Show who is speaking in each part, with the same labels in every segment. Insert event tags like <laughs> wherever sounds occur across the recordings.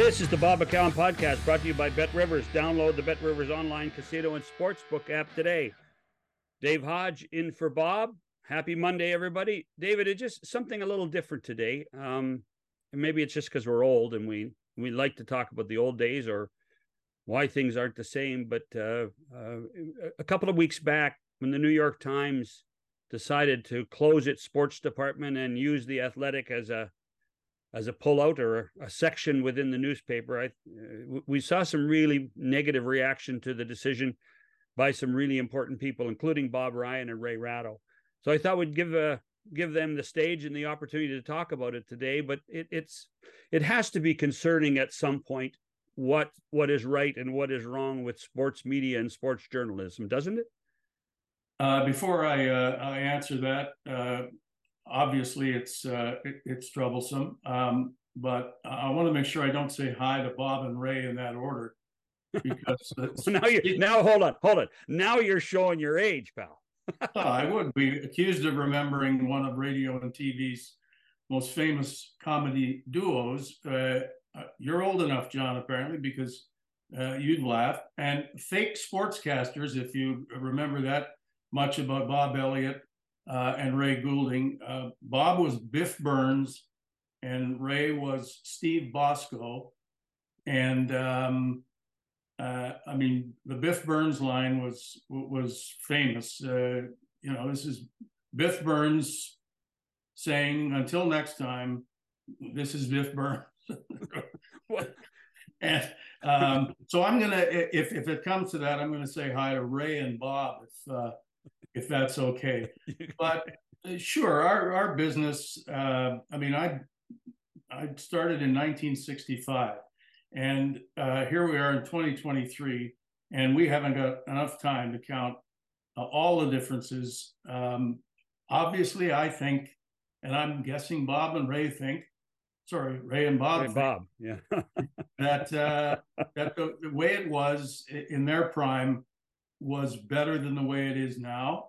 Speaker 1: This is the Bob McCown podcast brought to you by Bet Rivers. Download the Bet Rivers online casino and sportsbook app today. Dave Hodge in for Bob. Happy Monday, everybody. David, it's just something a little different today. Um, and maybe it's just because we're old and we we like to talk about the old days or why things aren't the same. But uh, uh, a couple of weeks back, when the New York Times decided to close its sports department and use the Athletic as a as a pullout or a section within the newspaper. I uh, we saw some really negative reaction to the decision by some really important people, including Bob Ryan and Ray Ratto. So I thought we'd give a uh, give them the stage and the opportunity to talk about it today. But it, it's it has to be concerning at some point what what is right and what is wrong with sports media and sports journalism, doesn't it?
Speaker 2: Uh, before I uh, I answer that, uh, obviously it's uh, it, it's troublesome. Um, but I want to make sure I don't say hi to Bob and Ray in that order because <laughs>
Speaker 1: now you now hold on hold on now you're showing your age, pal. <laughs>
Speaker 2: oh, I would be accused of remembering one of radio and TV's most famous comedy duos. Uh, uh, you're old enough, John, apparently, because uh, you'd laugh. And fake sportscasters, if you remember that much about Bob Elliott uh, and Ray Goulding. Uh, Bob was Biff Burns, and Ray was Steve Bosco. And um, uh, I mean, the Biff Burns line was was famous. Uh, you know, this is Biff Burns saying, "Until next time, this is Biff Burns." <laughs> and um, so I'm gonna, if if it comes to that, I'm gonna say hi to Ray and Bob. If uh, if that's okay. <laughs> But uh, sure, our our business. Uh, I mean, I I started in 1965, and uh, here we are in 2023, and we haven't got enough time to count uh, all the differences. Um, obviously, I think, and I'm guessing Bob and Ray think. Sorry, Ray and Bob.
Speaker 1: Ray Bob, yeah. <laughs>
Speaker 2: that uh, that the, the way it was in their prime was better than the way it is now.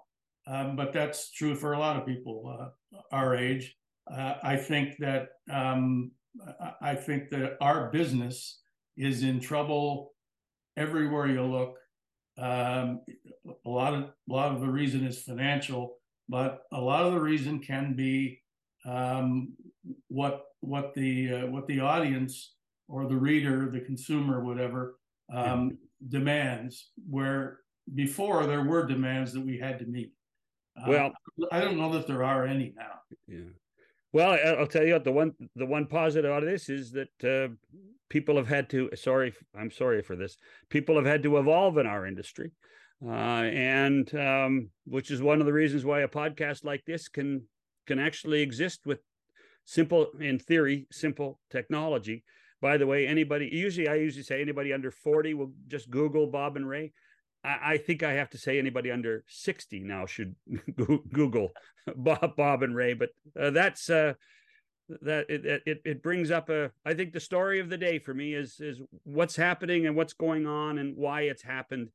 Speaker 2: Um, but that's true for a lot of people uh, our age. Uh, I think that um, I think that our business is in trouble everywhere you look. Um, a lot of a lot of the reason is financial, but a lot of the reason can be um, what what the uh, what the audience or the reader, the consumer, whatever, um, demands. Where before there were demands that we had to meet. Uh, well, I don't know that there are any now.
Speaker 1: Yeah. Well, I'll tell you what the one the one positive out of this is that uh, people have had to. Sorry, I'm sorry for this. People have had to evolve in our industry, uh, and um, which is one of the reasons why a podcast like this can can actually exist with simple, in theory, simple technology. By the way, anybody usually I usually say anybody under 40 will just Google Bob and Ray. I, think I have to say anybody under 60 now should <laughs> Google <laughs> Bob, Bob and Ray, but uh, that's uh, that it, it it brings up a I think the story of the day for me is is what's happening and what's going on and why it's happened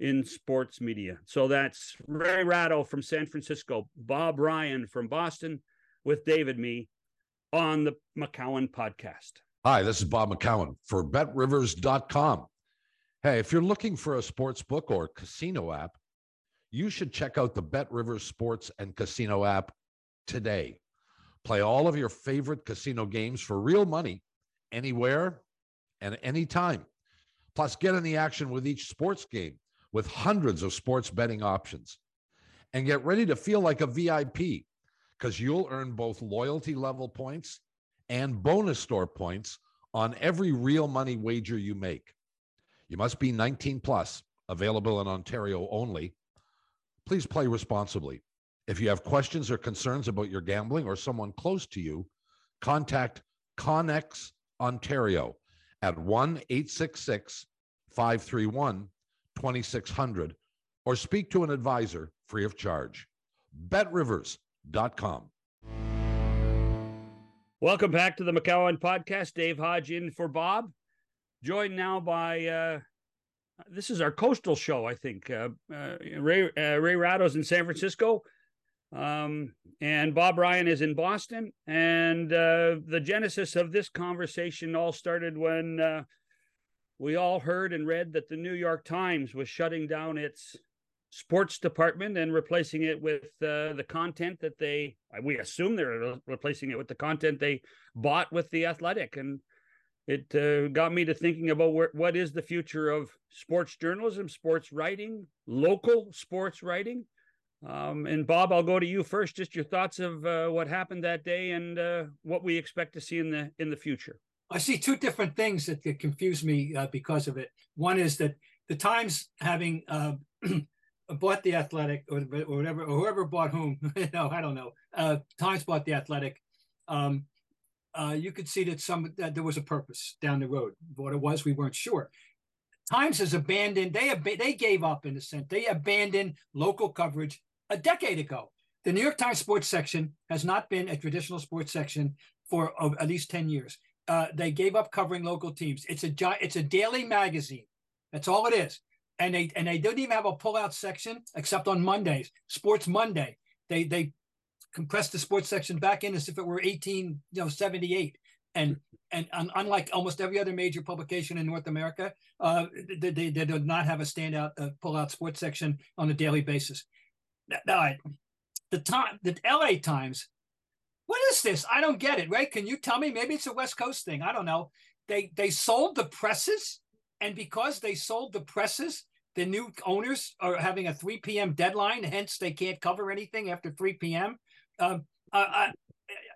Speaker 1: in sports media. So that's Ray Ratto from San Francisco, Bob Ryan from Boston with David Me on the McCown podcast.
Speaker 3: Hi, this is Bob McCown for betrivers.com. Hey, if you're looking for a sports book or casino app, you should check out the Bet Rivers Sports and Casino app today. Play all of your favorite casino games for real money anywhere and anytime. Plus, get in the action with each sports game with hundreds of sports betting options. And get ready to feel like a VIP because you'll earn both loyalty level points and bonus store points on every real money wager you make. You must be 19 plus, available in Ontario only. Please play responsibly. If you have questions or concerns about your gambling or someone close to you, contact Connex Ontario at 1 866 531 2600 or speak to an advisor free of charge. BetRivers.com.
Speaker 1: Welcome back to the McCown podcast. Dave Hodge in for Bob joined now by uh, this is our coastal show, I think. Uh, uh, Ray uh, Ray Ratto's in San Francisco. Um, and Bob Ryan is in Boston. And uh, the genesis of this conversation all started when uh, we all heard and read that the New York Times was shutting down its sports department and replacing it with uh, the content that they we assume they're replacing it with the content they bought with the athletic and it uh, got me to thinking about where, what is the future of sports journalism sports writing local sports writing um, and bob i'll go to you first just your thoughts of uh, what happened that day and uh, what we expect to see in the in the future
Speaker 4: i see two different things that, confuse me uh, because of it one is that the times having uh, <clears throat> bought the Athletic or, or whatever, or whoever bought whom. <laughs> no, I don't know. Uh, Times bought the Athletic. Um, uh, you could see that some that there was a purpose down the road. What it was, we weren't sure. Times has abandoned. They ab- they gave up in a sense. They abandoned local coverage a decade ago. The New York Times sports section has not been a traditional sports section for uh, at least ten years. Uh, they gave up covering local teams. It's a it's a daily magazine. That's all it is and they and they didn't even have a pull-out section except on Mondays. Sports Monday, they they compressed the sports section back in as if it were 18, you know, 78. And and unlike almost every other major publication in North America, uh, they, they, they did not have a standout uh, pull-out sports section on a daily basis. Now, the time, the LA Times, what is this? I don't get it. Right? Can you tell me? Maybe it's a West Coast thing. I don't know. They they sold the presses, and because they sold the presses, the new owners are having a 3 p.m. deadline, hence they can't cover anything after 3 p.m. Um, uh,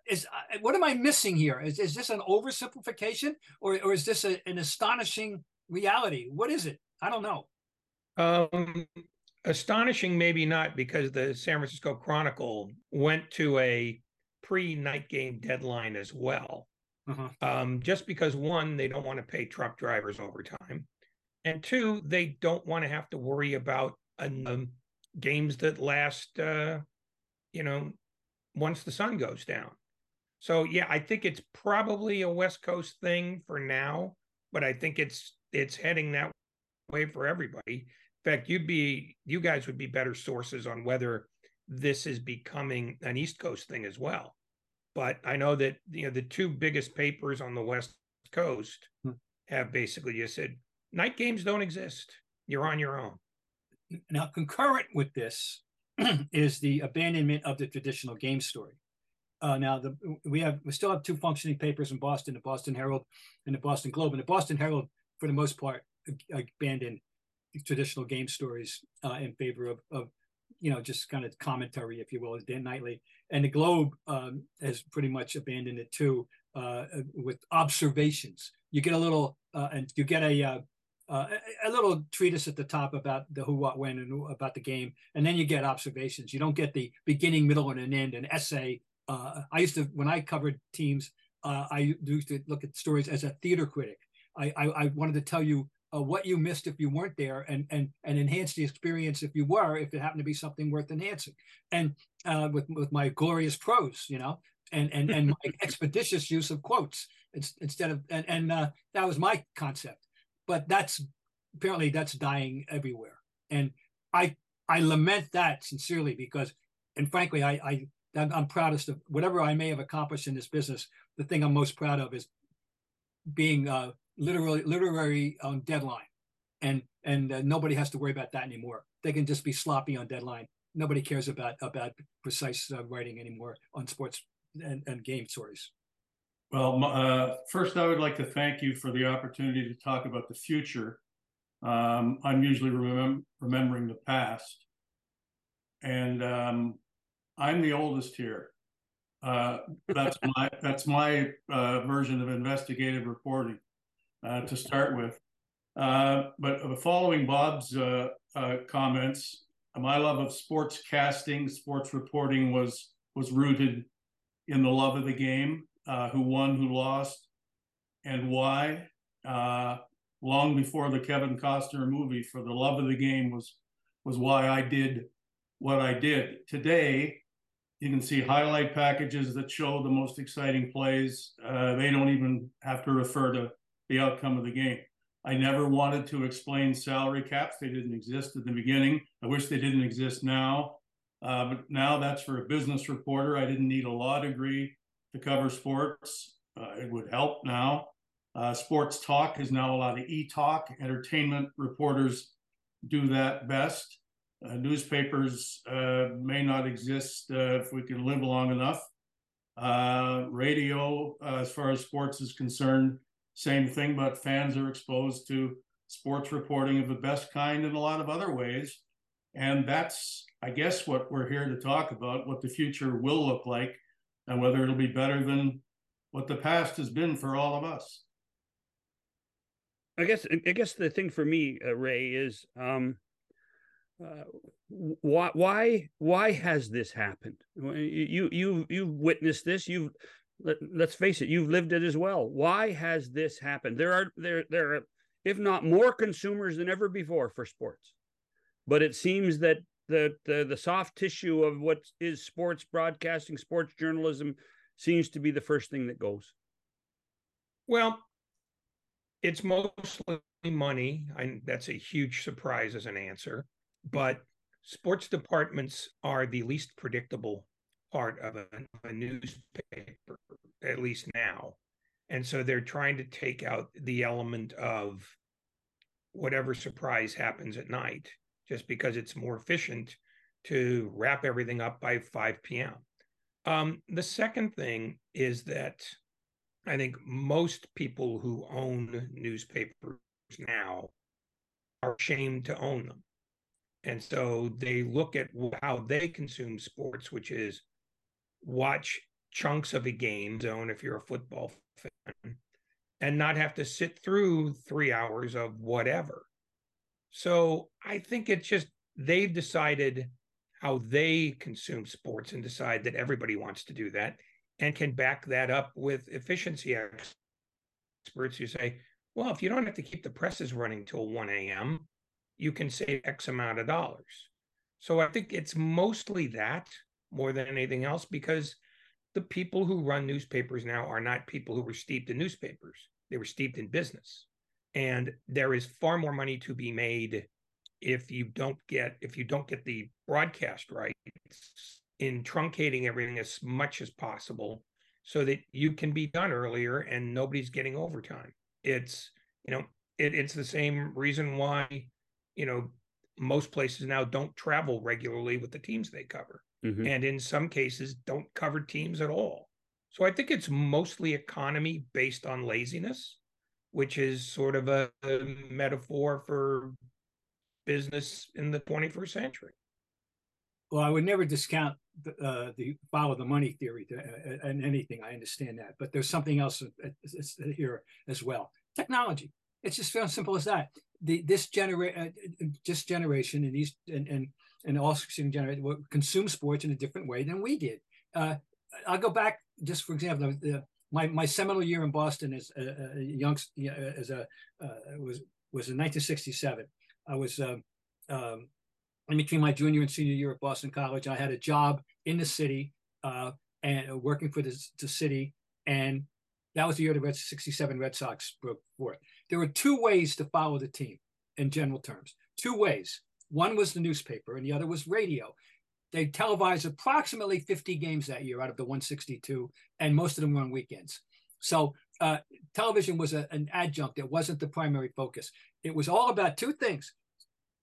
Speaker 4: is uh, what am I missing here? Is, is this an oversimplification or, or is this a, an astonishing reality? What is it? I don't know.
Speaker 5: Um, astonishing, maybe not, because the San Francisco Chronicle went to a pre-night game deadline as well. Uh-huh. Um, just because one, they don't want to pay truck drivers overtime and two, they don't want to have to worry about um, games that last, uh, you know, once the sun goes down. So yeah, I think it's probably a West Coast thing for now, but I think it's it's heading that way for everybody. In fact, you'd be you guys would be better sources on whether this is becoming an East Coast thing as well. But I know that you know the two biggest papers on the West Coast hmm. have basically just said night games don't exist. You're on your own.
Speaker 4: Now, concurrent with this <clears throat> is the abandonment of the traditional game story. Uh, now, the, we have we still have two functioning papers in Boston: the Boston Herald and the Boston Globe. And the Boston Herald, for the most part, abandoned traditional game stories uh, in favor of, of, you know, just kind of commentary, if you will, Dan Nightly. And the Globe um, has pretty much abandoned it too, uh, with observations. You get a little, uh, and you get a uh, a, a, little treatise at the top about the who, what, when, and who, about the game, and then you get observations. You don't get the beginning, middle, and an end, an essay. Uh, I used to when I covered teams, uh, I used to look at stories as a theater critic. I, I, I wanted to tell you uh, what you missed if you weren't there, and and and enhance the experience if you were, if it happened to be something worth enhancing. And uh, with with my glorious prose, you know, and and and my <laughs> expeditious use of quotes instead of and and uh, that was my concept but that's apparently that's dying everywhere. And I I lament that sincerely because, and frankly, I, I I'm proudest of whatever I may have accomplished in this business. The thing I'm most proud of is being uh, literally literary on deadline, and and uh, nobody has to worry about that anymore. They can just be sloppy on deadline. Nobody cares about about precise uh, writing anymore on sports and, and game stories.
Speaker 2: Well, uh, first, I would like to thank you for the opportunity to talk about the future. Um, I'm usually remem- remembering the past, and um, I'm the oldest here. Uh, that's my <laughs> that's my uh, version of investigative reporting uh, to start with. Uh, but following Bob's uh, comments, my love of sports casting, sports reporting was was rooted in the love of the game uh, who won, who lost, and why. Uh, long before the Kevin Costner movie, for the love of the game was was why I did what I did. Today, you can see highlight packages that show the most exciting plays. Uh, they don't even have to refer to the outcome of the game. I never wanted to explain salary caps. They didn't exist at the beginning. I wish they didn't exist now. Uh, but now that's for a business reporter. I didn't need a law degree to cover sports. Uh, it would help now. Uh, sports talk is now a lot of e-talk. Entertainment reporters do that best. Uh, newspapers uh, may not exist uh, if we can live long enough. Uh, radio, as far as sports is concerned, same thing, but fans are exposed to sports reporting of the best kind in a lot of other ways. And that's, I guess, what we're here to talk about what the future will look like and whether it'll be better than what the past has been for all of us.
Speaker 1: I guess I guess the thing for me, uh, Ray, is um, uh, why why why has this happened? You you you've witnessed this. You've let, us face it, you've lived it as well. Why has this happened? There are there there are if not more consumers than ever before for sports, but it seems that the the, the soft tissue of what is sports broadcasting, sports journalism, seems to be the first thing that goes.
Speaker 5: Well, it's mostly money. I, that's a huge surprise as an answer but sports departments are the least predictable part of a, a, newspaper, at least now. And so they're trying to take out the element of whatever surprise happens at night, just because it's more efficient to wrap everything up by 5 p.m. Um, the second thing is that I think most people who own newspapers now are ashamed to own them. And so they look at how they consume sports, which is watch chunks of a game zone if you're a football fan and not have to sit through three hours of whatever. So I think it's just they've decided how they consume sports and decide that everybody wants to do that and can back that up with efficiency experts who say, well, if you don't have to keep the presses running till 1 a.m., you can save X amount of dollars. So I think it's mostly that more than anything else because the people who run newspapers now are not people who were steeped in newspapers. They were steeped in business. And there is far more money to be made if you don't get if you don't get the broadcast rights in truncating everything as much as possible so that you can be done earlier and nobody's getting overtime. It's you know it, it's the same reason why you know, most places now don't travel regularly with the teams they cover. Mm-hmm. And in some cases, don't cover teams at all. So I think it's mostly economy based on laziness, which is sort of a, a metaphor for business in the 21st century.
Speaker 4: Well, I would never discount the, uh, the follow the money theory to, uh, and anything. I understand that, but there's something else here as well. Technology. It's just as simple as that the this generation, uh, generation, and these and and and all succeeding generation consume sports in a different way than we did. Uh, I'll go back just for example, the, my my seminal year in Boston as a, a young as a uh, was was in 1967. I was um, um, in between my junior and senior year at Boston College. I had a job in the city uh, and working for the, the city, and that was the year the Red 67 Red Sox broke forth. There were two ways to follow the team in general terms. Two ways. One was the newspaper, and the other was radio. They televised approximately 50 games that year out of the 162, and most of them were on weekends. So uh, television was a, an adjunct. It wasn't the primary focus. It was all about two things: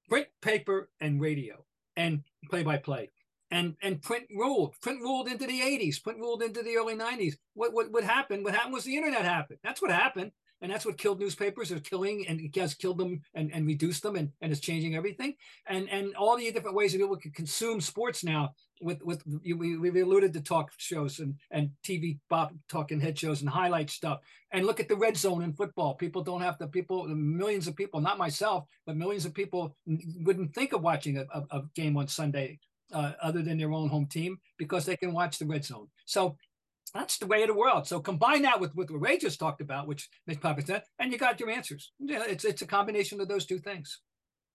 Speaker 4: print, paper, and radio, and play-by-play. And and print ruled. Print ruled into the 80s. Print ruled into the early 90s. What what what happened? What happened was the internet happened. That's what happened and that's what killed newspapers are killing and has killed them and, and reduced them and, and is changing everything. And and all the different ways that people can consume sports now with with we, we alluded to talk shows and and tv pop talking head shows and highlight stuff. And look at the red zone in football. People don't have to people millions of people not myself but millions of people wouldn't think of watching a, a, a game on sunday uh, other than their own home team because they can watch the red zone. So that's the way of the world. So combine that with, with what Ray just talked about, which makes perfect sense, and you got your answers. Yeah, it's it's a combination of those two things.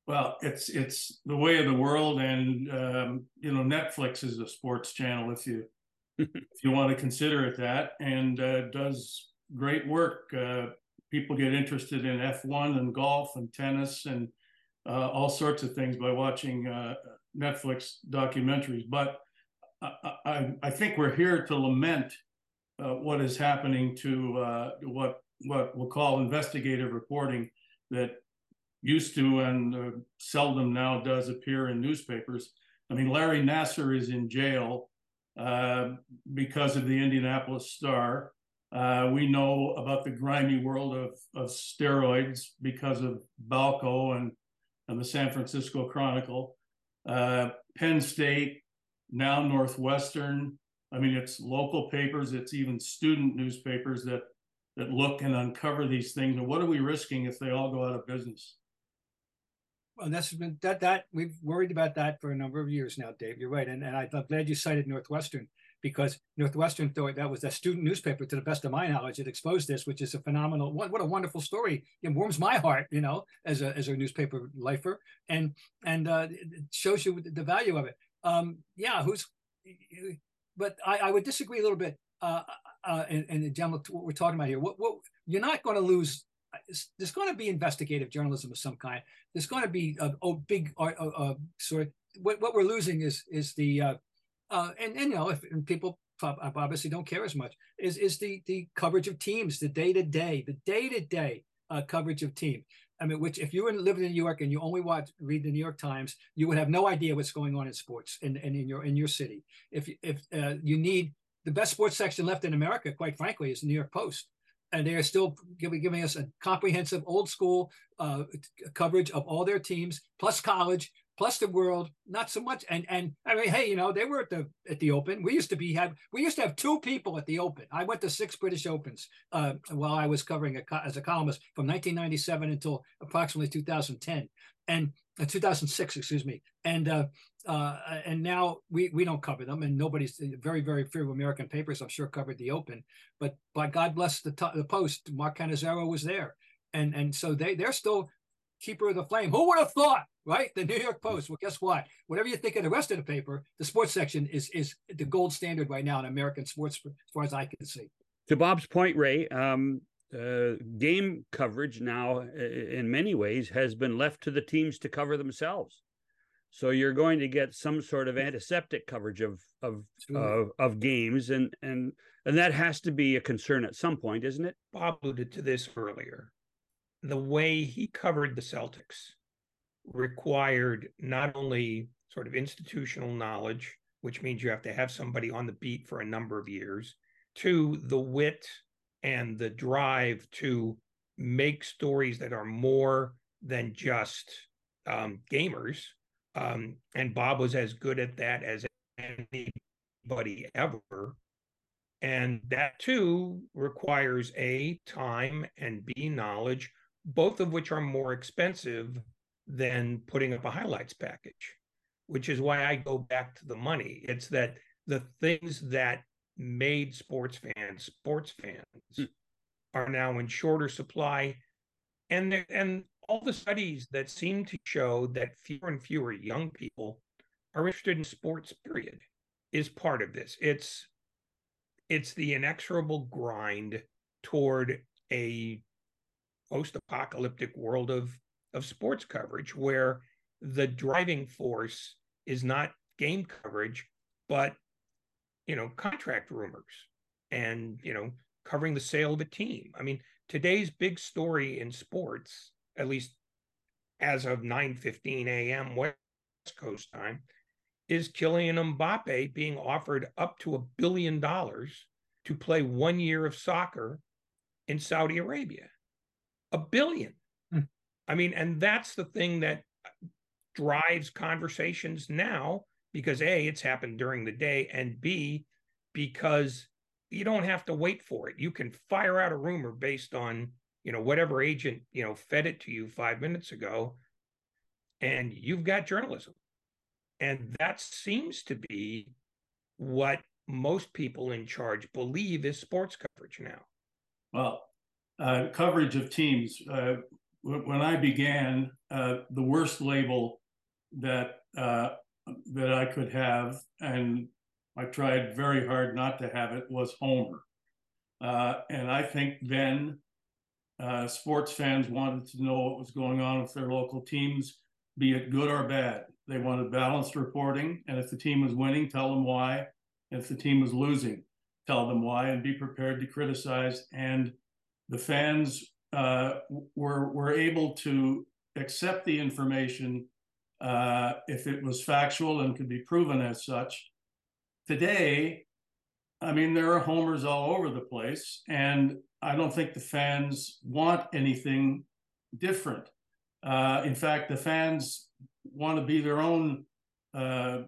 Speaker 2: Well, it's it's the way of the world, and um, you know Netflix is a sports channel if you <laughs> if you want to consider it that, and uh, does great work. Uh, people get interested in F1 and golf and tennis and uh, all sorts of things by watching uh, Netflix documentaries. But I, I, think we're here to lament uh, what is happening to uh, what what we'll call investigative reporting that used to and uh, seldom now does appear in newspapers. I mean, Larry Nassar is in jail uh, because of the Indianapolis Star. Uh, we know about the grimy world of, of steroids because of Balco and, and the San Francisco Chronicle. Uh, Penn State, now Northwestern. I mean, it's local papers, it's even student newspapers that that look and uncover these things. And what are we risking if they all go out of business?
Speaker 4: Well, that's been that that we've worried about that for a number of years now, Dave. You're right, and and I'm glad you cited Northwestern because Northwestern thought that was a student newspaper, to the best of my knowledge, it exposed this, which is a phenomenal. What, what a wonderful story! It warms my heart, you know, as a as a newspaper lifer, and and uh, it shows you the value of it. Um, yeah, who's, but I, I would disagree a little bit. Uh, uh, and, and general, what we're talking about here. What what you're not going to lose. There's going to be investigative journalism of some kind. There's going to be a, a big uh, uh, sort of what, what we're losing is is the uh, uh, and, and you know, if people obviously don't care as much, is is the the coverage of teams, the day to day, the day to day coverage of team. I mean, which if you were living in New York and you only watch read the New York Times, you would have no idea what's going on in sports and in, in, in, your in your city. If if uh, you need the best sports section left in America, quite frankly, is the New York Post, and they are still giving giving us a comprehensive, old school uh, coverage of all their teams, plus college, plus the world, not so much. And and I mean, hey, you know, they were at the at the Open. We used to be have we used to have two people at the Open. I went to six British Opens uh, while I was covering a, as a columnist from 1997 until approximately 2010 and uh, 2006, excuse me. And uh, uh, and now we we don't cover them, and nobody's very very few American papers I'm sure covered the Open. But by God bless the the Post, Mark Cannizzaro was there, and and so they they're still keeper of the flame. Who would have thought, right? The New York Post. Well, guess what? Whatever you think of the rest of the paper, the sports section is is the gold standard right now in American sports, as far as I can see.
Speaker 1: To Bob's point, Ray, um, uh, game coverage now, in many ways, has been left to the teams to cover themselves. So you're going to get some sort of antiseptic coverage of of of, of games, and and and that has to be a concern at some point, isn't it?
Speaker 5: Bob alluded to this earlier the way he covered the Celtics required not only sort of institutional knowledge, which means you have to have somebody on the beat for a number of years, to the wit and the drive to make stories that are more than just um, gamers. Um, and Bob was as good at that as anybody ever. And that too requires A, time, and B, knowledge both of which are more expensive than putting up a highlights package, which is why I go back to the money. It's that the things that made sports fans sports fans mm. are now in shorter supply and and all the studies that seem to show that fewer and fewer young people are interested in sports period is part of this it's it's the inexorable grind toward a post-apocalyptic world of of sports coverage where the driving force is not game coverage but you know contract rumors and you know covering the sale of a team i mean today's big story in sports at least as of 9:15 a.m. West Coast time is Kylian Mbappe being offered up to a billion dollars to play one year of soccer in Saudi Arabia a billion. I mean, and that's the thing that drives conversations now because A, it's happened during the day, and B, because you don't have to wait for it. You can fire out a rumor based on, you know, whatever agent, you know, fed it to you five minutes ago, and you've got journalism. And that seems to be what most people in charge believe is sports coverage now.
Speaker 2: Well, uh, coverage of teams. Uh, when I began, uh, the worst label that uh, that I could have, and I tried very hard not to have it, was Homer. Uh, and I think then sports fans wanted to know what was going on with their local teams, be it good or bad. They wanted balanced reporting. And if the team was winning, tell them why. If the team was losing, tell them why and be prepared to criticize. And the fans uh, were, were able to accept the information uh, if it was factual and could be proven as such. Today, I mean, there are homers all over the place, and I don't think the fans want anything different. Uh, in fact, the fans want to be their own uh,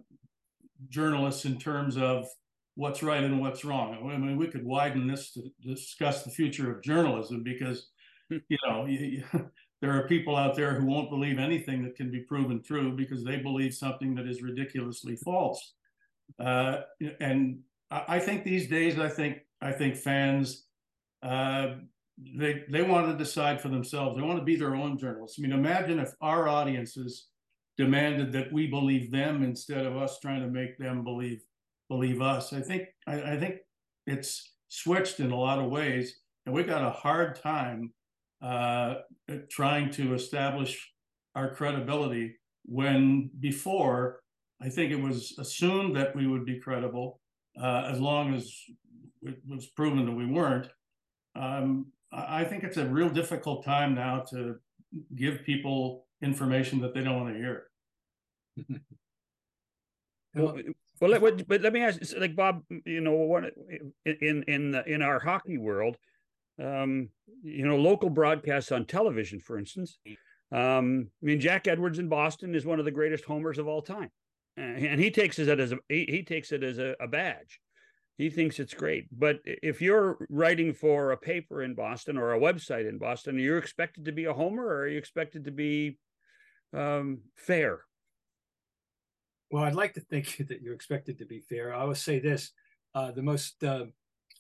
Speaker 2: journalists in terms of what's right and what's wrong. I mean, we could widen this to discuss the future of journalism because, you know, <laughs> you, there are people out there who won't believe anything that can be proven true because they believe something that is ridiculously false. Uh, and I think these days, I think I think fans uh, they they want to decide for themselves. They want to be their own journalists. I mean, imagine if our audiences demanded that we believe them instead of us trying to make them believe believe us. I think I, I think it's switched in a lot of ways, and we've got a hard time uh, trying to establish our credibility when before I think it was assumed that we would be credible uh, as long as it was proven that we weren't. Um, I think it's a real difficult time now to give people information that they don't want to hear. <laughs>
Speaker 1: well, well, let, but let me ask, like Bob, you know, in in in our hockey world, um, you know, local broadcasts on television, for instance. Um, I mean, Jack Edwards in Boston is one of the greatest homers of all time, and he takes it as a he, he takes it as a, a badge. He thinks it's great. But if you're writing for a paper in Boston or a website in Boston, are you expected to be a homer, or are you expected to be um, fair?
Speaker 4: Well, I'd like to think <laughs> that you're expected to be fair. I will say this: uh, the most uh,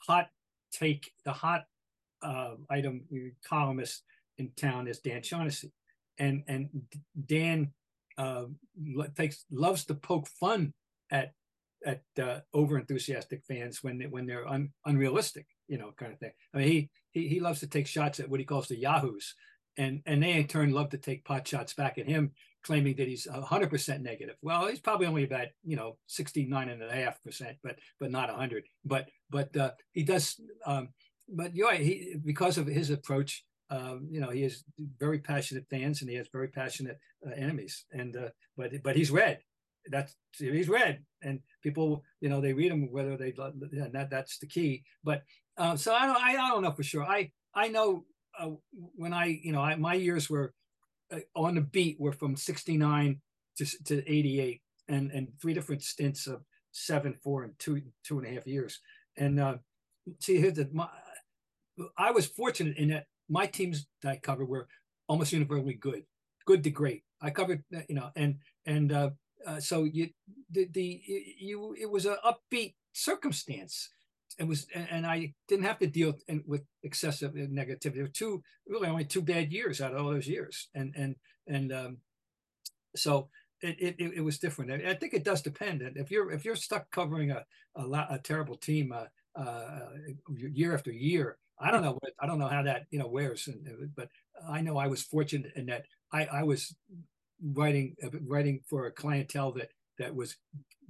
Speaker 4: hot take, the hot uh, item columnist in town is Dan Shaughnessy, and and Dan uh, takes loves to poke fun at at uh, over enthusiastic fans when they, when they're un, unrealistic, you know, kind of thing. I mean, he, he he loves to take shots at what he calls the yahoos, and and they in turn love to take pot shots back at him, claiming that he's 100% negative. Well, he's probably only about you know 69 and a half percent, but but not 100. But but uh, he does. Um, but you're. He because of his approach, um, you know, he has very passionate fans and he has very passionate uh, enemies. And uh, but but he's read. That's he's read, and people, you know, they read him whether they and that that's the key. But um, so I don't I, I don't know for sure. I I know uh, when I you know I, my years were uh, on the beat were from '69 to to '88, and and three different stints of seven, four, and two two and a half years. And uh, see, here's the my, I was fortunate in that my teams that I covered were almost universally good, good to great. I covered, uh, you know, and and uh, uh, so you the, the you it was an upbeat circumstance. It was, and I didn't have to deal with excessive negativity. There were two, really only two bad years out of all those years, and and and um, so it, it, it was different. I think it does depend. If you're if you're stuck covering a a, a terrible team uh, uh, year after year, I don't know what I don't know how that you know wears, but I know I was fortunate in that I, I was writing uh, writing for a clientele that that was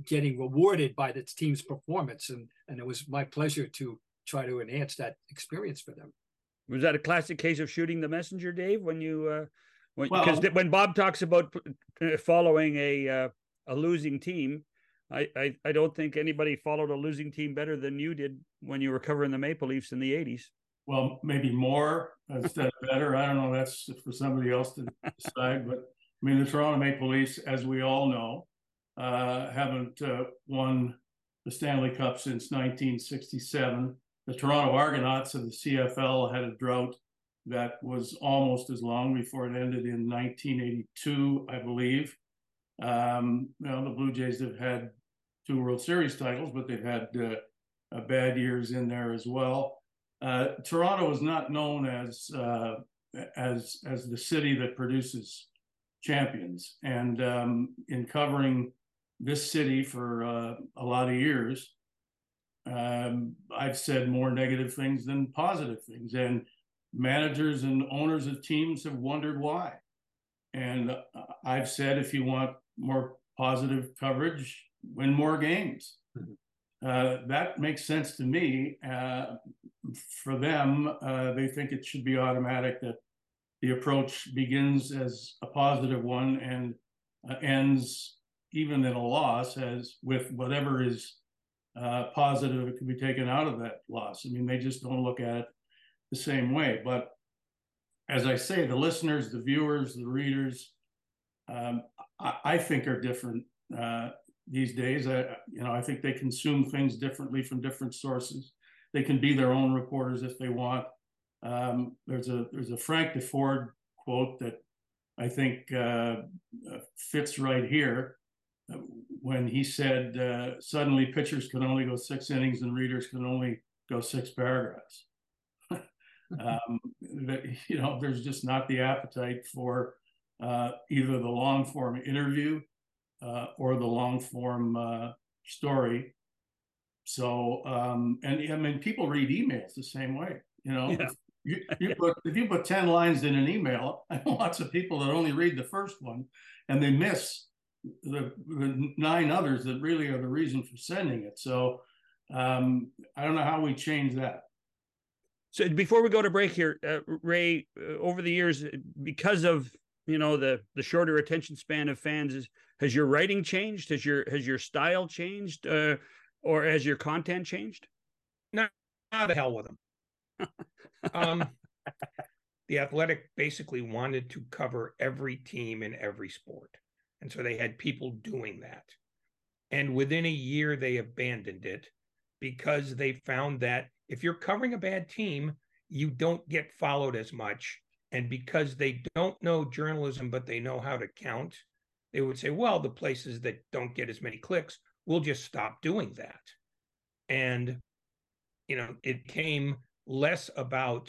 Speaker 4: getting rewarded by the team's performance, and and it was my pleasure to try to enhance that experience for them.
Speaker 1: Was that a classic case of shooting the messenger, Dave? When you uh, when because well, when Bob talks about uh, following a uh, a losing team, I, I I don't think anybody followed a losing team better than you did when you were covering the Maple Leafs in the '80s
Speaker 2: well, maybe more instead of better. I don't know. That's for somebody else to decide. But I mean, the Toronto Maple Leafs, as we all know, uh, haven't uh, won the Stanley Cup since 1967. The Toronto Argonauts of the CFL had a drought that was almost as long before it ended in 1982, I believe. Um, you the Blue Jays have had two World Series titles, but they've had uh, bad years in there as well. Uh, Toronto is not known as uh, as as the city that produces champions, and um, in covering this city for uh, a lot of years, um, I've said more negative things than positive things, and managers and owners of teams have wondered why. And uh, I've said if you want more positive coverage, win more games. Mm-hmm. Uh, that makes sense to me. Uh, for them, uh, they think it should be automatic that the approach begins as a positive one and uh, ends even in a loss as with whatever is uh, positive it can be taken out of that loss. I mean, they just don't look at it the same way. But as I say, the listeners, the viewers, the readers, um, I, I, think are different uh, these days. I, you know, I think they consume things differently from different sources. They can be their own reporters if they want. Um, there's a there's a Frank Deford quote that I think uh, fits right here uh, when he said, uh, "Suddenly, pitchers can only go six innings and readers can only go six paragraphs." <laughs> um, that you know, there's just not the appetite for uh, either the long form interview uh, or the long form uh, story. So, um, and I mean, people read emails the same way. You know, yeah. you, you put if you put ten lines in an email, <laughs> I know lots of people that only read the first one, and they miss the, the nine others that really are the reason for sending it. So, um, I don't know how we change that.
Speaker 1: So before we go to break here, uh, Ray, uh, over the years, because of you know the the shorter attention span of fans, is, has your writing changed? Has your has your style changed, uh, or has your content changed?
Speaker 5: No, how the hell with them. <laughs> um, the Athletic basically wanted to cover every team in every sport, and so they had people doing that. And within a year, they abandoned it because they found that if you're covering a bad team, you don't get followed as much. And because they don't know journalism, but they know how to count, they would say, well, the places that don't get as many clicks, we'll just stop doing that. And, you know, it came less about,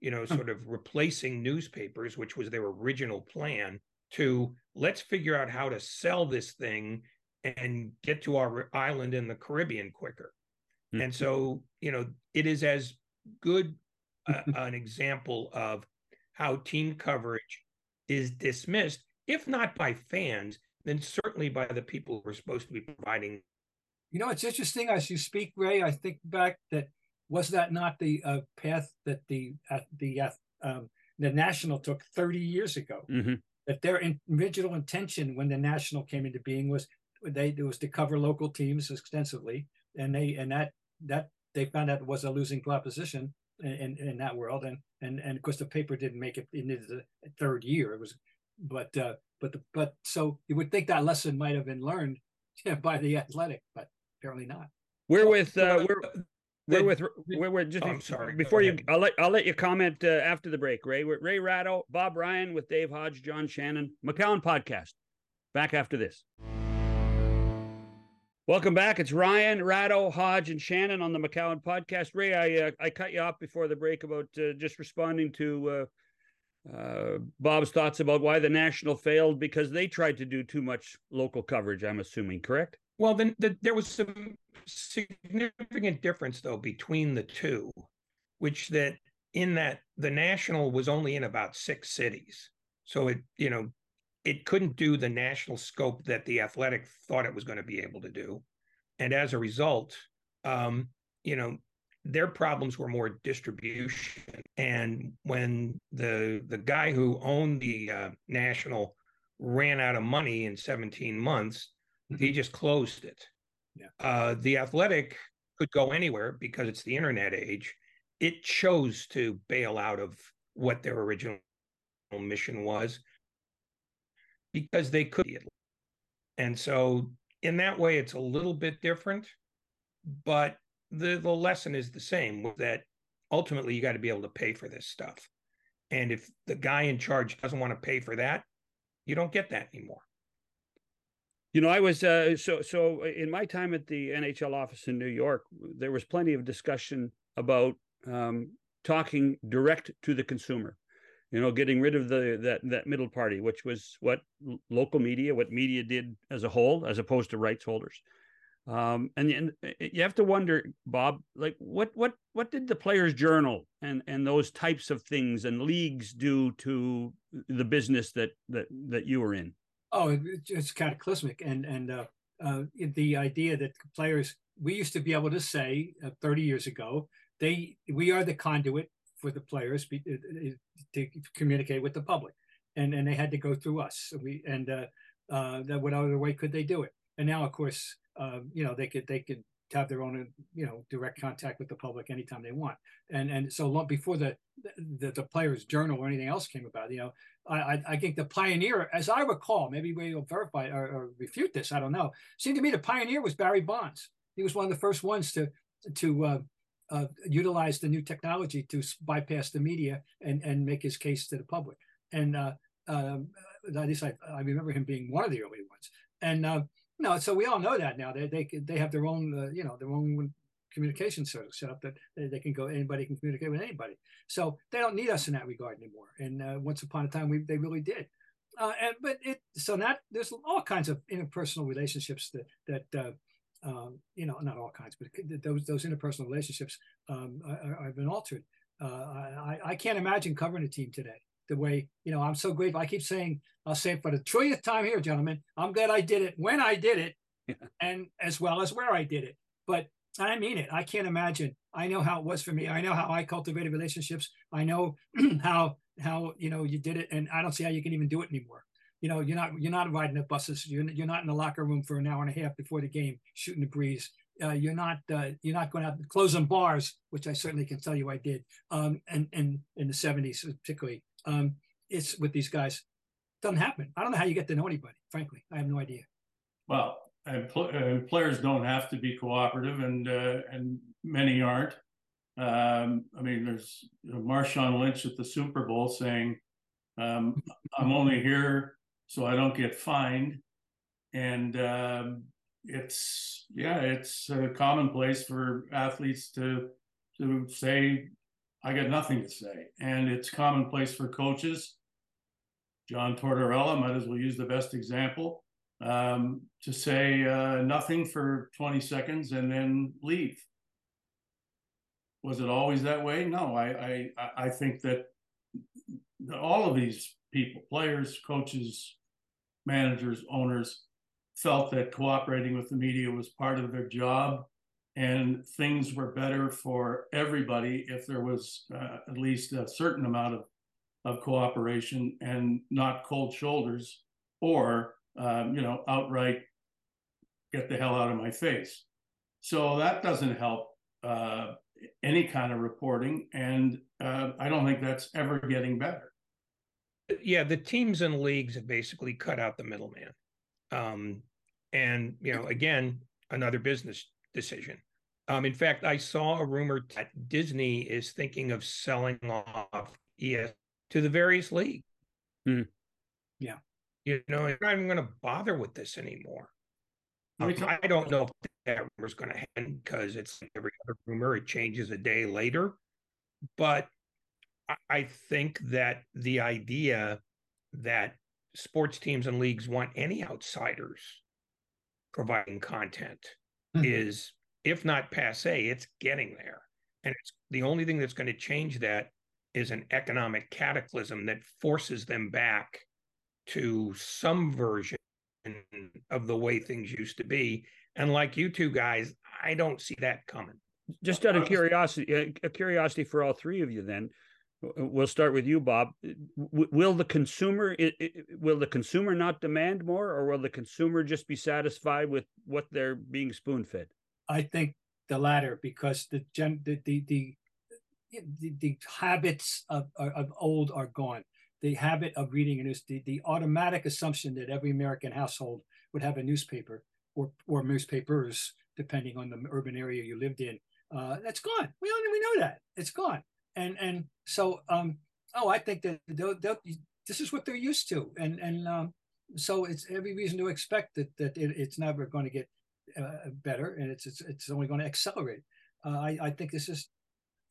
Speaker 5: you know, sort of replacing newspapers, which was their original plan, to let's figure out how to sell this thing and get to our island in the Caribbean quicker. Mm-hmm. And so, you know, it is as good uh, an example of how team coverage is dismissed, if not by fans, then certainly by the people who are supposed to be providing.
Speaker 4: You know, it's interesting as you speak, Ray. I think back that was that not the uh, path that the uh, the uh, um, the national took 30 years ago. Mm-hmm. That their in, original intention when the national came into being was they it was to cover local teams extensively, and they and that that they found out was a losing proposition in, in, in, that world. And, and, and of course the paper didn't make it into the third year. It was, but, uh, but, the, but so you would think that lesson might have been learned <laughs> by the athletic, but apparently not.
Speaker 1: We're with, uh, we're, <laughs> we're with we're, we're just oh, sorry. Before you I'll let I'll let you comment uh, after the break. Ray Ray Ratto Bob Ryan with Dave Hodge John Shannon McCown podcast. Back after this Welcome back. It's Ryan, Ratto, Hodge, and Shannon on the McCown podcast. Ray, I uh, I cut you off before the break about uh, just responding to uh, uh, Bob's thoughts about why the National failed because they tried to do too much local coverage. I'm assuming, correct?
Speaker 5: Well, then the, there was some significant difference though between the two, which that in that the National was only in about six cities, so it you know it couldn't do the national scope that the athletic thought it was going to be able to do. And as a result um, you know their problems were more distribution. And when the the guy who owned the uh, national ran out of money in 17 months mm-hmm. he just closed it. Yeah. uh, the athletic could go anywhere because it's the internet age. It chose to bail out of what their original mission was because they could. And so in that way, it's a little bit different, but the, the lesson is the same that ultimately you got to be able to pay for this stuff. And if the guy in charge doesn't want to pay for that, you don't get that anymore.
Speaker 1: You know, I was uh, so so in my time at the NHL office in New York, there was plenty of discussion about um, talking direct to the consumer you know, getting rid of the that that middle party, which was what local media, what media did as a whole, as opposed to rights holders. Um, and, and you have to wonder, Bob, like what what what did the Players Journal and and those types of things and leagues do to the business that that that you were in?
Speaker 4: Oh, it's cataclysmic, and and uh, uh, the idea that players we used to be able to say uh, 30 years ago they we are the conduit for the players be, uh, uh, to communicate with the public, and and they had to go through us. We and uh, uh, that what other way could they do it? And now, of course, uh, you know they could they could have their own you know direct contact with the public anytime they want. And and so long before the the, the players' journal or anything else came about, you know, I I think the pioneer, as I recall, maybe we'll verify or, or refute this. I don't know. Seemed to me the pioneer was Barry Bonds. He was one of the first ones to to uh, uh, utilize the new technology to bypass the media and, and make his case to the public. And uh, um, at least I, I, remember him being one of the early ones. And uh, know, so we all know that now. They they they have their own uh, you know their own communication service set up that they can go anybody can communicate with anybody. So they don't need us in that regard anymore. And uh, once upon a time, we they really did. Uh, and but it so that there's all kinds of interpersonal relationships that that uh, um, you know, not all kinds, but those those interpersonal relationships um, are, have been altered. Uh, I, I can't imagine covering a team today the way you know. I'm so grateful. I keep saying, I'll say it for the trillionth time here, gentlemen. I'm glad I did it when I did it, yeah. and as well as where I did it. But I mean it. I can't imagine. I know how it was for me. I know how I cultivated relationships. I know <clears throat> how how you know you did it, and I don't see how you can even do it anymore you know, you're not you're not riding the buses. You're you're not in the locker room for an hour and a half before the game shooting the breeze. Uh, you're not uh, you're not going out closing bars, which I certainly can tell you I did. Um, and and in the 70s particularly, um, it's with these guys doesn't happen. I don't know how you get to know anybody. Frankly, I have no idea.
Speaker 2: Well, and pl- uh, players don't have to be cooperative, and uh, and many aren't. Um, I mean, there's Marshawn Lynch at the Super Bowl saying, um, "I'm only here so I don't get fined. And um, it's yeah, it's a commonplace for athletes to to say, "I got nothing to say," and it's commonplace for coaches. John Tortorella might as well use the best example um, to say uh, nothing for 20 seconds and then leave. Was it always that way? No, I I I think that all of these people, players, coaches, managers, owners felt that cooperating with the media was part of their job and things were better for everybody if there was uh, at least a certain amount of, of cooperation and not cold shoulders or um, you know outright get the hell out of my face. So that doesn't help uh, any kind of reporting and uh, i don't think that's ever getting better
Speaker 5: yeah, the teams and leagues have basically cut out the middleman. Um, and you know, again, another business decision. Um, in fact, I saw a rumor that Disney is thinking of selling off ES to the various leagues.
Speaker 4: Hmm. Yeah,
Speaker 5: you know, I'm not even going to bother with this anymore. Um, I don't know if that rumor is going to happen because it's every other rumor; it changes a day later. But I think that the idea that sports teams and leagues want any outsiders providing content mm-hmm. is, if not passe, it's getting there. And it's the only thing that's going to change that is an economic cataclysm that forces them back to some version of the way things used to be. And like you two guys, I don't see that coming.
Speaker 1: Just out of curiosity, a uh, curiosity for all three of you, then, we'll start with you bob. Will the consumer will the consumer not demand more or will the consumer just be satisfied with what they're being spoon fed
Speaker 4: i think the latter because the gen the the the, the, the habits of, of old are gone. The habit of reading a news the, the automatic assumption that every american household would have a newspaper or or newspapers depending on the urban area you lived in uh, that's gone. We only we know that. It's gone and and so um oh i think that they'll, they'll, this is what they're used to. And and um so it's every reason to expect that that it, it's never going to get uh, better and it's, it's it's only going to accelerate. Uh, i i think this is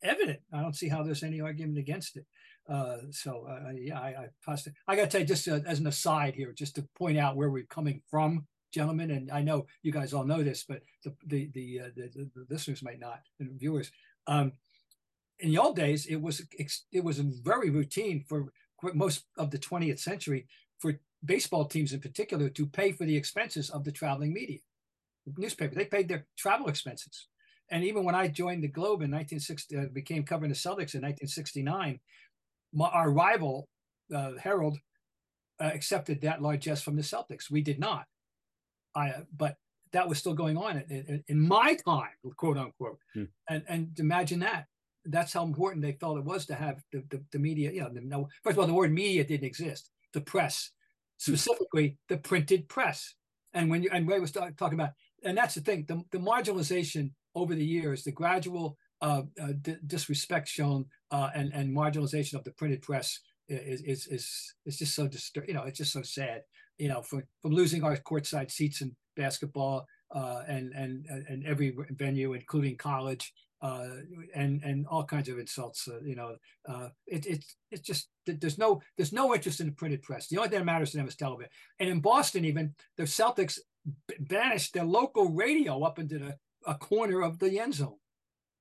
Speaker 4: evident. I don't see how there's any argument against it. Uh, so uh, yeah i i, I got to tell you just uh, as an aside here just to point out where we're coming from gentlemen and i know you guys all know this but the the uh, the, the, the listeners might not and viewers um, in the old days, it was it was very routine for most of the 20th century for baseball teams in particular to pay for the expenses of the traveling media. Newspaper, they paid their travel expenses. And even when I joined the Globe in 1960, uh, became covering the Celtics in 1969, my, our rival, uh, Herald, uh, accepted that largesse from the Celtics. We did not. I, but that was still going on in, in, in my time, quote unquote. Hmm. And and imagine that. That's how important they felt it was to have the, the, the media. You know, the, no, first of all, the word media didn't exist. The press, hmm. specifically the printed press. And when you and Ray was talking about, and that's the thing, the, the marginalization over the years, the gradual uh, uh, disrespect shown uh, and and marginalization of the printed press is is is is just so distur- you know it's just so sad you know from from losing our courtside seats in basketball uh, and and and every venue including college uh, and and all kinds of insults uh, you know uh, it, it's it's just there's no there's no interest in the printed press the only thing that matters to them is television and in Boston even the Celtics banished their local radio up into the a corner of the end zone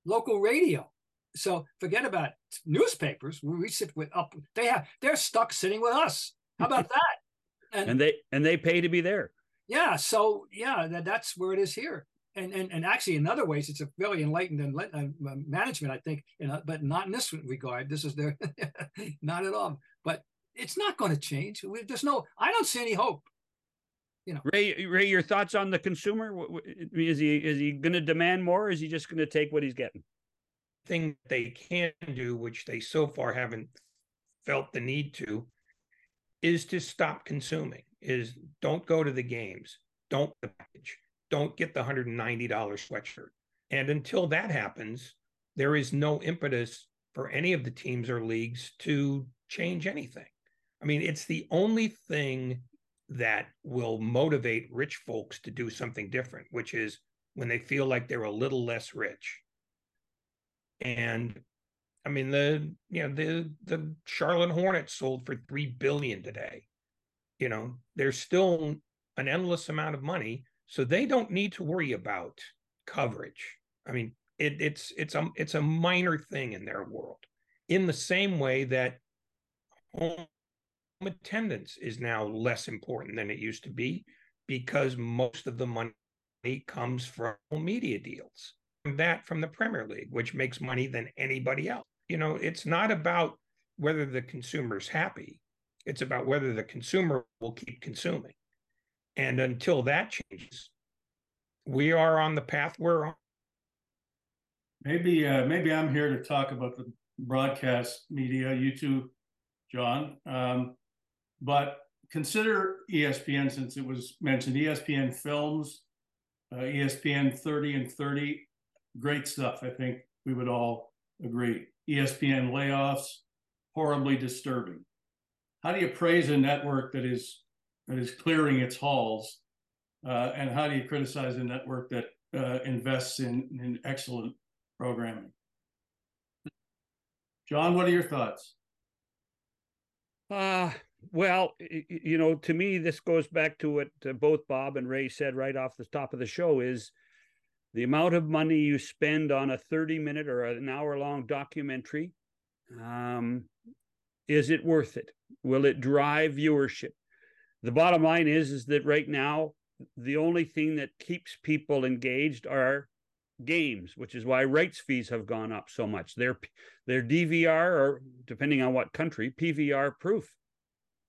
Speaker 4: local radio so forget about newspapers. We sit with up. They have. They're stuck sitting with us. How about <laughs> that?
Speaker 1: And, and they and they pay to be there.
Speaker 4: Yeah. So yeah, that, that's where it is here. And, and and actually, in other ways, it's a very enlightened and uh, management, I think. You know, but not in this regard. This is their <laughs> not at all. But it's not going to change. There's no. I don't see any hope. You know,
Speaker 1: Ray, Ray, your thoughts on the consumer? Is he is he going to demand more? Or is he just going to take what he's getting?
Speaker 5: thing they can do, which they so far haven't felt the need to, is to stop consuming. Is don't go to the games, don't the package, don't get the hundred and ninety dollars sweatshirt. And until that happens, there is no impetus for any of the teams or leagues to change anything. I mean, it's the only thing that will motivate rich folks to do something different, which is when they feel like they're a little less rich and I mean the you know the the Charlotte Hornets sold for three billion today. You know, there's still an endless amount of money, so they don't need to worry about coverage. I mean, it, it's it's a it's a minor thing in their world. In the same way that home attendance is now less important than it used to be because most of the money comes from media deals that from the Premier League, which makes money than anybody else. You know, it's not about whether the consumer's happy, it's about whether the consumer will keep consuming. And until that changes, we are on the path we're on.
Speaker 2: Maybe, uh, maybe I'm here to talk about the broadcast media, you too, John. Um, but consider ESPN since it was mentioned. ESPN films, uh, ESPN 30 and 30 great stuff. I think we would all agree. ESPN layoffs, horribly disturbing. How do you praise a network that is that is clearing its halls, uh, and how do you criticize a network that uh, invests in, in excellent programming? John, what are your thoughts?
Speaker 1: Uh, well, you know, to me, this goes back to what uh, both Bob and Ray said right off the top of the show is the amount of money you spend on a 30 minute or an hour long documentary um, is it worth it will it drive viewership the bottom line is is that right now the only thing that keeps people engaged are games which is why rights fees have gone up so much. They're they're dvr or depending on what country pvr proof.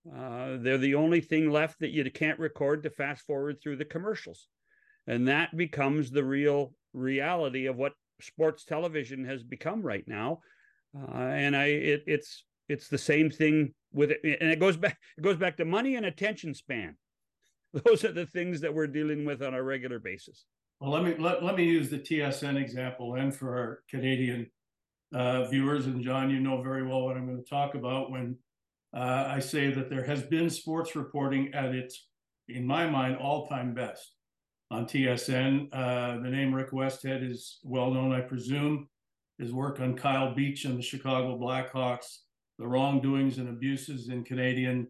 Speaker 1: Uh, they're the only thing left that you can't record to fast forward through the commercials. And that becomes the real reality of what sports television has become right now. Uh, and i it, it's it's the same thing with it. And it goes back it goes back to money and attention span. <laughs> Those are the things that we're dealing with on a regular basis.
Speaker 2: Well let me let, let me use the tsn example and for our canadian uh, viewers. And john you know very well what i'm going to talk about when uh, i say that there has been sports reporting at its in my mind all-time best. On TSN. Uh, the name Rick Westhead is well known, I presume. His work on Kyle Beach and the Chicago Blackhawks, the wrongdoings and abuses in Canadian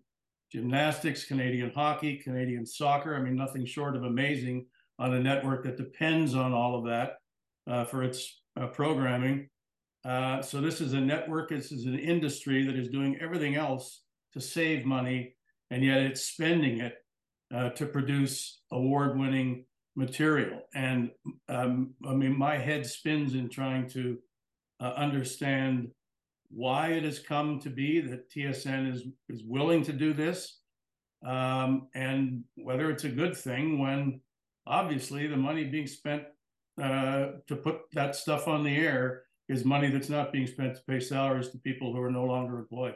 Speaker 2: gymnastics, Canadian hockey, Canadian soccer. I mean, nothing short of amazing on a network that depends on all of that uh, for its uh, programming. Uh, so this is a network. This is an industry that is doing everything else to save money and yet it's spending it uh, to produce award-winning material. And um, I mean, my head spins in trying to uh, understand why it has come to be that TSN is is willing to do this, um, and whether it's a good thing when obviously the money being spent uh, to put that stuff on the air is money that's not being spent to pay salaries to people who are no longer employed.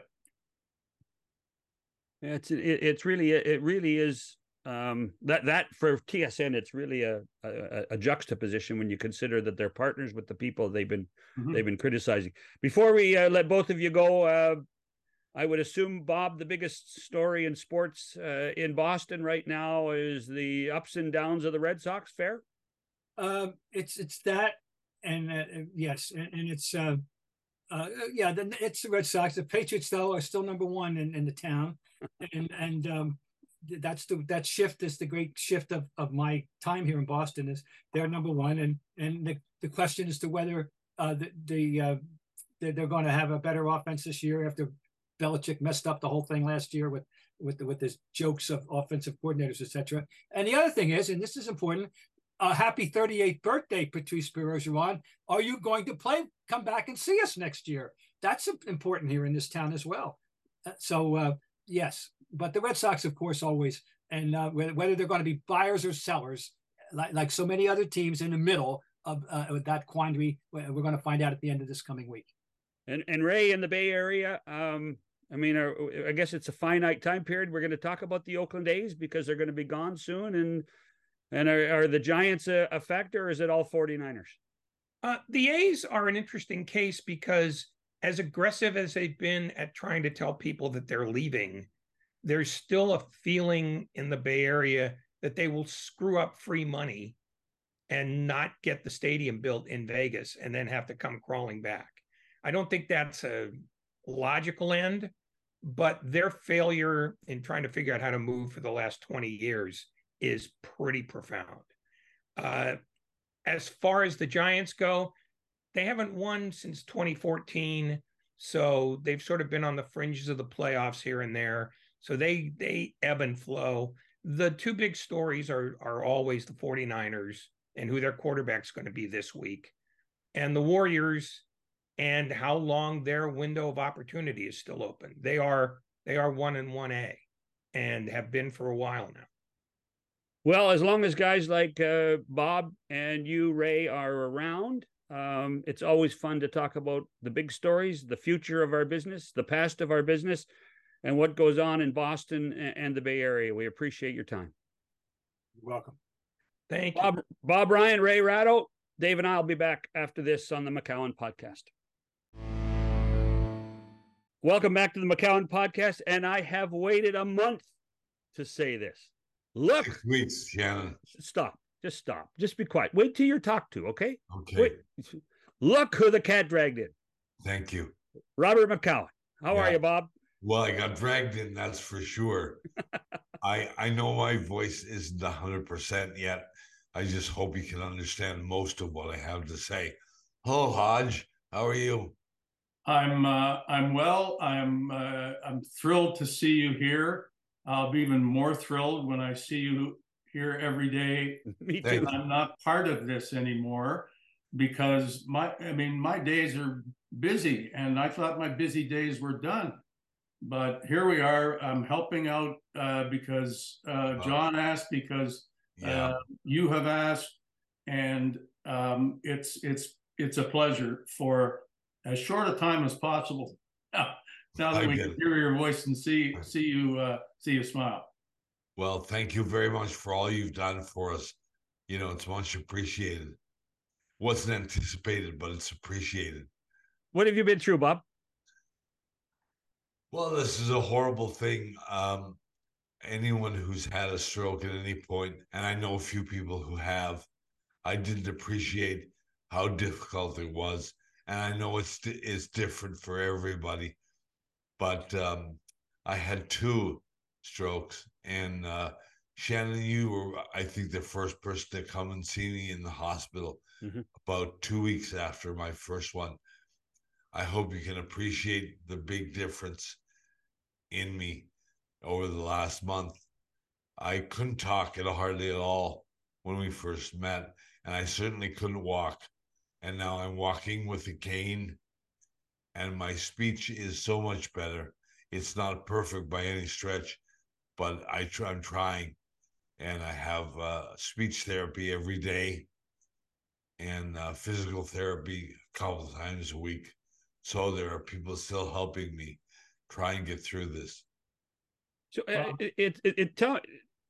Speaker 1: It's it, it's really it really is um, that that for TSN it's really a, a, a juxtaposition when you consider that they're partners with the people they've been mm-hmm. they've been criticizing. Before we uh, let both of you go, uh, I would assume Bob, the biggest story in sports uh, in Boston right now is the ups and downs of the Red Sox. Fair?
Speaker 4: Um, it's it's that, and uh, yes, and, and it's uh, uh, yeah, the, it's the Red Sox. The Patriots though are still number one in, in the town, <laughs> and and um, that's the that shift is the great shift of, of my time here in Boston is they're number one, and and the, the question as to whether uh, the the uh, they're, going to have a better offense this year after Belichick messed up the whole thing last year with with the, with his jokes of offensive coordinators, etc. And the other thing is, and this is important, uh, happy 38th birthday, Patrice Bergeron. Are you going to play? Come back and see us next year. That's important here in this town as well. Uh, so uh, yes, but the Red Sox, of course, always, and uh, whether they're going to be buyers or sellers, like, like so many other teams in the middle of uh, that quandary, we're going to find out at the end of this coming week.
Speaker 1: And and Ray in the Bay Area, um, I mean, I guess it's a finite time period. We're going to talk about the Oakland A's because they're going to be gone soon, and and are, are the Giants a, a, factor, or is it all 49ers?
Speaker 5: Uh, the A's are an interesting case because as aggressive as they've been at trying to tell people that they're leaving, there's still a feeling in the Bay Area that they will screw up free money and not get the stadium built in Vegas and then have to come crawling back. I don't think that's a logical end, but their failure in trying to figure out how to move for the last 20 years is pretty profound. Uh, as far as the Giants go, they haven't won since 2014. So they've sort of been on the fringes of the playoffs here and there. So they they ebb and flow. The two big stories are are always the 49ers and who their quarterback's going to be this week. And the Warriors and how long their window of opportunity is still open. They are they are one and one A and have been for a while now.
Speaker 1: Well, as long as guys like uh, Bob and you, Ray, are around, um, it's always fun to talk about the big stories, the future of our business, the past of our business, and what goes on in Boston and the Bay Area. We appreciate your time.
Speaker 4: You're welcome.
Speaker 5: Thank
Speaker 1: Bob,
Speaker 5: you.
Speaker 1: Bob Ryan, Ray Ratto, Dave and I will be back after this on the McCown podcast. Welcome back to the McCown podcast. And I have waited a month to say this. Look.
Speaker 6: Six weeks, Shannon.
Speaker 1: Stop. Just stop. Just be quiet. Wait till you're talked to, okay?
Speaker 6: Okay.
Speaker 1: Wait. Look who the cat dragged in.
Speaker 6: Thank you.
Speaker 1: Robert McCown. How yeah. are you, Bob?
Speaker 6: Well, I got dragged in, that's for sure. <laughs> I I know my voice isn't hundred percent yet. I just hope you can understand most of what I have to say. Hello, Hodge. How are you?
Speaker 2: I'm uh, I'm well. I'm uh, I'm thrilled to see you here. I'll be even more thrilled when I see you here every day. <laughs>
Speaker 1: Me too.
Speaker 2: I'm not part of this anymore because my I mean my days are busy and I thought my busy days were done. But here we are. I'm helping out uh, because uh, John asked because yeah. uh, you have asked, and um, it's it's it's a pleasure for as short a time as possible. <laughs> now that I we can hear your voice and see see you uh, see you smile.
Speaker 6: Well, thank you very much for all you've done for us. You know, it's much appreciated. Wasn't anticipated, but it's appreciated.
Speaker 1: What have you been through, Bob?
Speaker 6: Well, this is a horrible thing. Um, anyone who's had a stroke at any point, and I know a few people who have, I didn't appreciate how difficult it was, and I know it's it's different for everybody but um, I had two strokes, and uh, Shannon, you were, I think, the first person to come and see me in the hospital mm-hmm. about two weeks after my first one. I hope you can appreciate the big difference in me over the last month. I couldn't talk at hardly at all when we first met, and I certainly couldn't walk. And now I'm walking with a cane, and my speech is so much better. It's not perfect by any stretch, but I try, I'm trying, and I have uh, speech therapy every day, and uh, physical therapy a couple times a week. So there are people still helping me try and get through this.
Speaker 1: So uh, it, it, it, it tell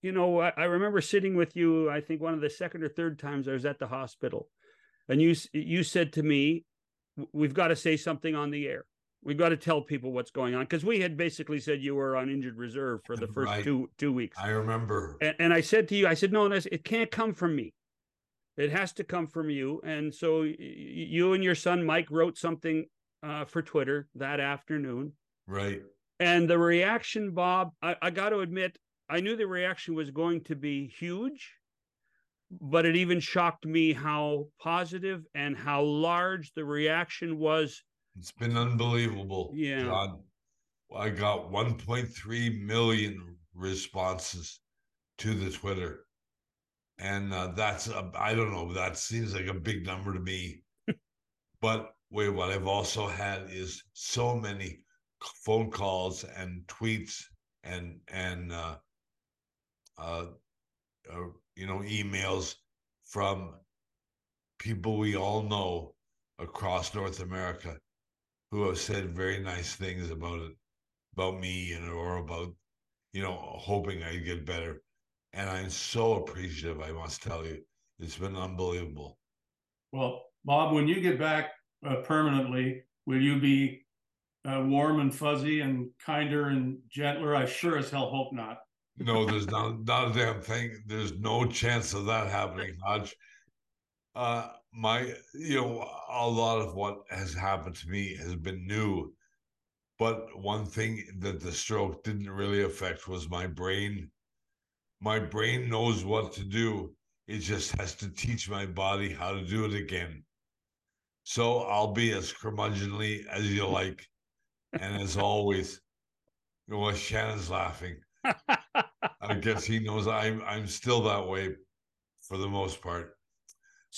Speaker 1: you know I, I, remember sitting with you. I think one of the second or third times I was at the hospital, and you you said to me, "We've got to say something on the air. We've got to tell people what's going on." Because we had basically said you were on injured reserve for the first right. two two weeks.
Speaker 6: I remember.
Speaker 1: And, and I said to you, I said, "No, it can't come from me. It has to come from you." And so you and your son Mike wrote something uh, for Twitter that afternoon.
Speaker 6: Right.
Speaker 1: And the reaction, Bob, I, I got to admit, I knew the reaction was going to be huge, but it even shocked me how positive and how large the reaction was.
Speaker 6: It's been unbelievable.
Speaker 1: Yeah. John.
Speaker 6: I got 1.3 million responses to the Twitter. And uh, that's, I don't know, that seems like a big number to me. <laughs> but wait, what I've also had is so many phone calls and tweets and and uh, uh, uh, you know emails from people we all know across North America who have said very nice things about it, about me, and or about you know hoping I get better. And I'm so appreciative. I must tell you, it's been unbelievable.
Speaker 2: Well, Bob, when you get back uh, permanently, will you be uh, warm and fuzzy and kinder and gentler? I sure as hell hope not.
Speaker 6: no, there's not not a damn thing. There's no chance of that happening, Hodge. Uh, my, you know, a lot of what has happened to me has been new, but one thing that the stroke didn't really affect was my brain. My brain knows what to do. It just has to teach my body how to do it again. So I'll be as curmudgeonly as you like and as always, you know, Shannon's laughing. <laughs> I guess he knows I'm I'm still that way for the most part.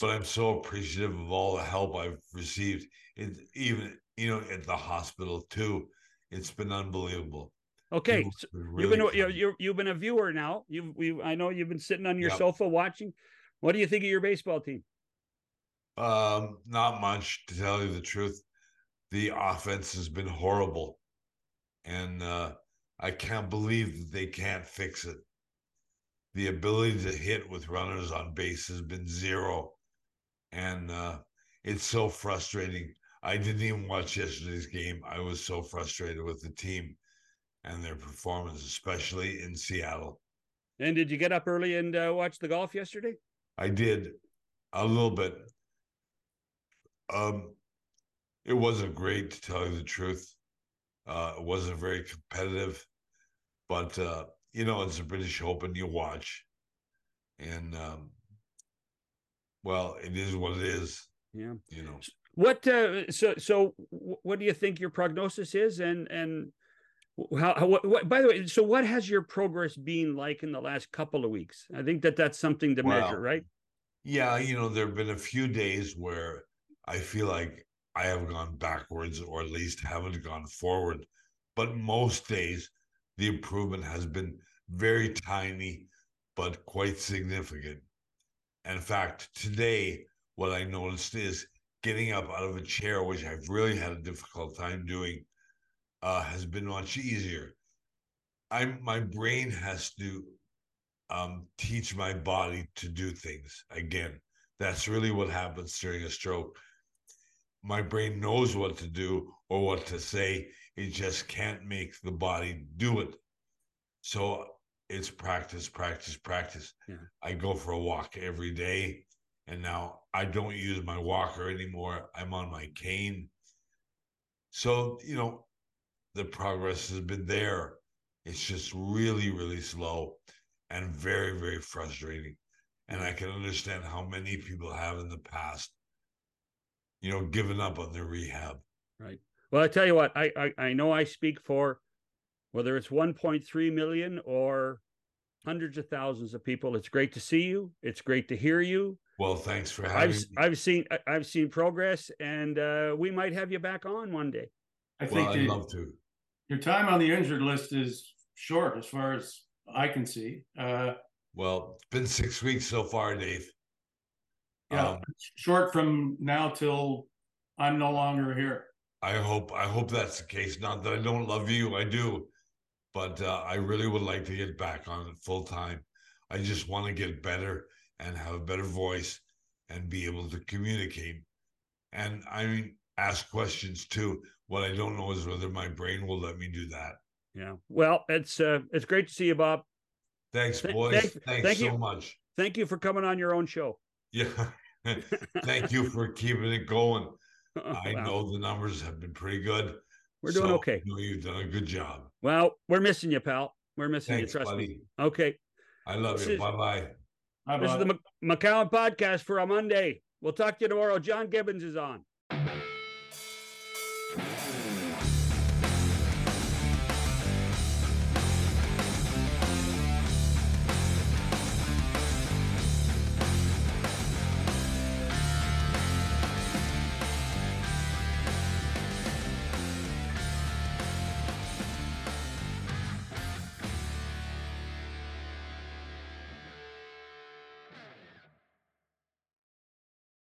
Speaker 6: But I'm so appreciative of all the help I've received. It even you know at the hospital too. It's been unbelievable.
Speaker 1: Okay, so really you've been you you you've been a viewer now. You've we I know you've been sitting on your yep. sofa watching. What do you think of your baseball team?
Speaker 6: Um, not much to tell you the truth the offense has been horrible. And uh, I can't believe that they can't fix it. The ability to hit with runners on base has been zero. And uh, it's so frustrating. I didn't even watch yesterday's game. I was so frustrated with the team and their performance, especially in Seattle.
Speaker 1: And did you get up early and uh, watch the golf yesterday?
Speaker 6: I did a little bit. Um, it wasn't great to tell you the truth. Uh, it wasn't very competitive, but uh, you know, it's a British Open. You watch, and um, well, it is what it is.
Speaker 1: Yeah,
Speaker 6: you know.
Speaker 1: What uh, so so? What do you think your prognosis is, and and how, how what, what, by the way so what has your progress been like in the last couple of weeks i think that that's something to well, measure right
Speaker 6: yeah you know there have been a few days where i feel like I have gone backwards or at least haven't gone forward. But most days, the improvement has been very tiny, but quite significant. In fact, today, what I noticed is getting up out of a chair, which I've really had a difficult time doing, uh, has been much easier. I'm my brain has to um, teach my body to do things again. That's really what happens during a stroke my brain knows what to do or what to say. It just can't make the body do it. So it's practice, practice, practice. Yeah. I go for a walk every day. And now I don't use my walker anymore. I'm on my cane. So, you know, the progress has been there. It's just really, really slow and very, very frustrating. And I can understand how many people have in the past you know, given up on their rehab.
Speaker 1: Right. Well, I tell you what, I, I, I know I speak for whether it's 1.3 million or hundreds of thousands of people. It's great to see you. It's great to hear you.
Speaker 6: Well, thanks for having
Speaker 1: I've
Speaker 6: me.
Speaker 1: I've seen I've seen progress, and uh, we might have you back on one day.
Speaker 2: I
Speaker 6: well,
Speaker 2: think
Speaker 6: I'd
Speaker 2: the-
Speaker 6: love to.
Speaker 2: your time on the injured list is short as far as I can see. Uh,
Speaker 6: Well, it's been six weeks so far, Dave.
Speaker 2: yeah,
Speaker 6: Um,
Speaker 2: short from now till I'm no longer here.
Speaker 6: I hope I hope that's the case. Not that I don't love you, I do, but uh, I really would like to get back on it full time. I just want to get better and have a better voice and be able to communicate. And I mean, ask questions too. What I don't know is whether my brain will let me do that.
Speaker 1: Yeah. Well, it's uh, it's great to see you, Bob.
Speaker 6: Thanks,
Speaker 1: Th-
Speaker 6: boys.
Speaker 1: thank-
Speaker 6: Thanks
Speaker 1: thank
Speaker 6: so
Speaker 1: you.
Speaker 6: much.
Speaker 1: Thank you for coming on your own show.
Speaker 6: Yeah. <laughs> thank you for keeping it going. <laughs> I
Speaker 1: Well,
Speaker 6: know the numbers have been pretty good.
Speaker 1: We're doing
Speaker 6: so
Speaker 1: okay.
Speaker 6: I know you've done a good job.
Speaker 1: Well, we're missing you, pal. We're missing
Speaker 6: Thanks,
Speaker 1: you. Trust
Speaker 6: buddy.
Speaker 1: me. Okay.
Speaker 6: I love
Speaker 1: This
Speaker 6: you.
Speaker 1: is-
Speaker 6: Bye bye.
Speaker 2: How
Speaker 1: This is the Mc- McCown podcast for a Monday. We'll talk to you tomorrow. John Gibbons is on.